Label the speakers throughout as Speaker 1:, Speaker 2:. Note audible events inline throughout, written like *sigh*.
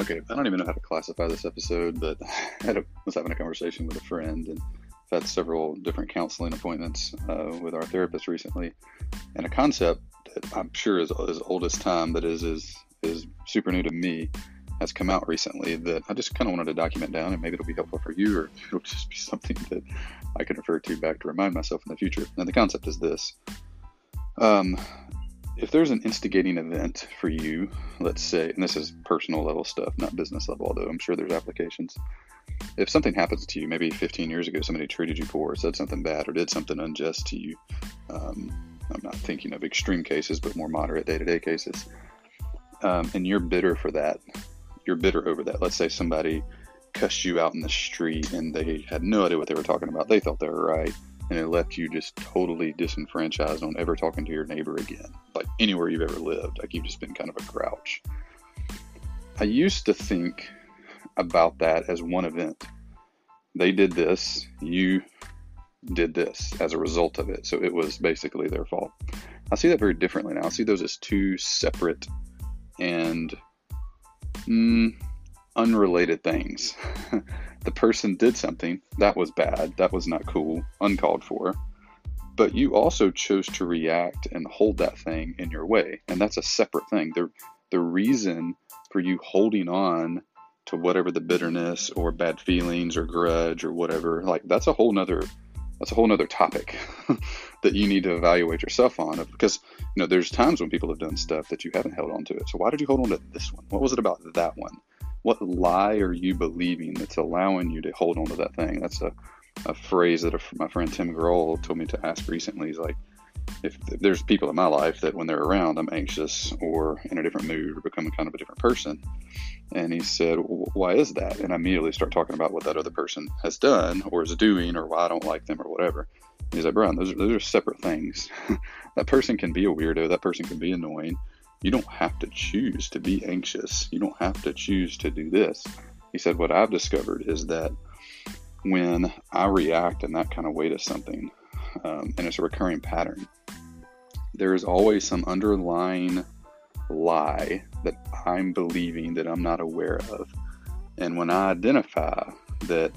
Speaker 1: Okay, I don't even know how to classify this episode, but *laughs* I was having a conversation with a friend and I've had several different counseling appointments uh, with our therapist recently, and a concept that I'm sure is as old as time, but is is is super new to me, has come out recently that I just kind of wanted to document down, and maybe it'll be helpful for you, or *laughs* it'll just be something that I can refer to back to remind myself in the future. And the concept is this: um, if there's an instigating event for you, let's say, and this is personal level stuff, not business level, although I'm sure there's applications. If something happens to you, maybe 15 years ago, somebody treated you poor, said something bad, or did something unjust to you. Um, I'm not thinking of extreme cases, but more moderate day to day cases. Um, and you're bitter for that. You're bitter over that. Let's say somebody cussed you out in the street and they had no idea what they were talking about. They thought they were right and it left you just totally disenfranchised on ever talking to your neighbor again, like anywhere you've ever lived. Like you've just been kind of a grouch. I used to think about that as one event. They did this, you did this as a result of it. So it was basically their fault. I see that very differently now. I see those as two separate and mm, unrelated things. *laughs* the person did something that was bad, that was not cool, uncalled for, but you also chose to react and hold that thing in your way, and that's a separate thing. The the reason for you holding on to whatever the bitterness or bad feelings or grudge or whatever, like that's a whole nother that's a whole nother topic *laughs* that you need to evaluate yourself on because you know there's times when people have done stuff that you haven't held on to it so why did you hold on to this one what was it about that one what lie are you believing that's allowing you to hold on to that thing? That's a, a phrase that a, my friend Tim Grahl told me to ask recently. He's like, if, if there's people in my life that when they're around, I'm anxious or in a different mood or become kind of a different person. And he said, why is that? And I immediately start talking about what that other person has done or is doing or why I don't like them or whatever. He's like, Brian, those are, those are separate things. *laughs* that person can be a weirdo. That person can be annoying. You don't have to choose to be anxious. You don't have to choose to do this. He said, What I've discovered is that when I react in that kind of way to something, um, and it's a recurring pattern, there is always some underlying lie that I'm believing that I'm not aware of. And when I identify that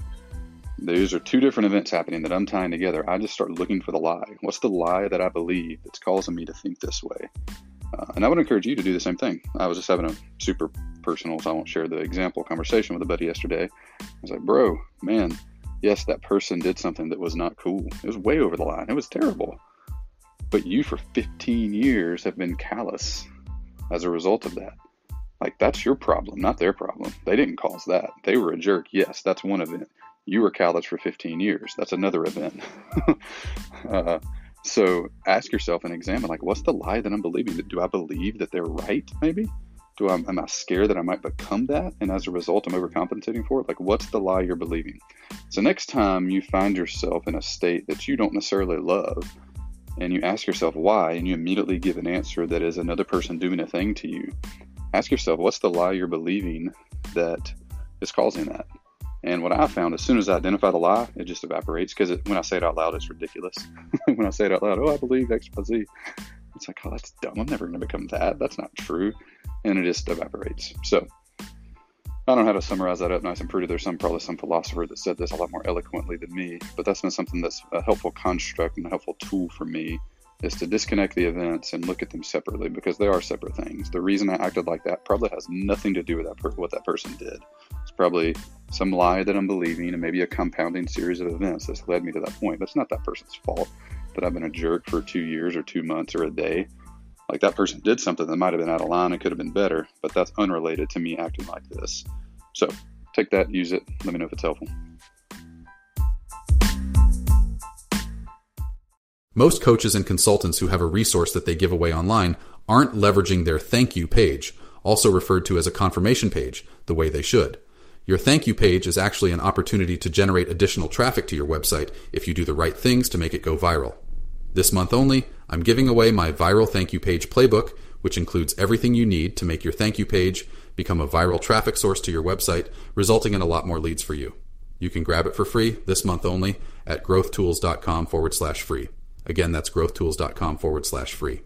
Speaker 1: those are two different events happening that I'm tying together, I just start looking for the lie. What's the lie that I believe that's causing me to think this way? Uh, and I would encourage you to do the same thing. I was just having a super personal, so I won't share the example conversation with a buddy yesterday. I was like, bro, man, yes, that person did something that was not cool. It was way over the line. It was terrible. But you, for 15 years, have been callous as a result of that. Like, that's your problem, not their problem. They didn't cause that. They were a jerk. Yes, that's one event. You were callous for 15 years. That's another event. *laughs* uh, so ask yourself and examine like, what's the lie that I'm believing? Do I believe that they're right? Maybe. Do I am I scared that I might become that, and as a result, I'm overcompensating for it? Like, what's the lie you're believing? So next time you find yourself in a state that you don't necessarily love, and you ask yourself why, and you immediately give an answer that is another person doing a thing to you, ask yourself, what's the lie you're believing that is causing that? And what I found, as soon as I identify the lie, it just evaporates because when I say it out loud, it's ridiculous. *laughs* when I say it out loud, oh, I believe X, Y, Z. It's like, oh, that's dumb. I'm never going to become that. That's not true. And it just evaporates. So I don't know how to summarize that up nice and pretty. There's some probably some philosopher that said this a lot more eloquently than me, but that's been something that's a helpful construct and a helpful tool for me is to disconnect the events and look at them separately because they are separate things. The reason I acted like that probably has nothing to do with that per- what that person did. It's probably some lie that I'm believing and maybe a compounding series of events that's led me to that point. But it's not that person's fault that I've been a jerk for two years or two months or a day. Like that person did something that might have been out of line and could have been better, but that's unrelated to me acting like this. So take that, use it. Let me know if it's helpful.
Speaker 2: Most coaches and consultants who have a resource that they give away online aren't leveraging their thank you page, also referred to as a confirmation page, the way they should. Your thank you page is actually an opportunity to generate additional traffic to your website if you do the right things to make it go viral. This month only, I'm giving away my viral thank you page playbook, which includes everything you need to make your thank you page become a viral traffic source to your website, resulting in a lot more leads for you. You can grab it for free this month only at growthtools.com forward slash free. Again, that's growthtools.com forward slash free.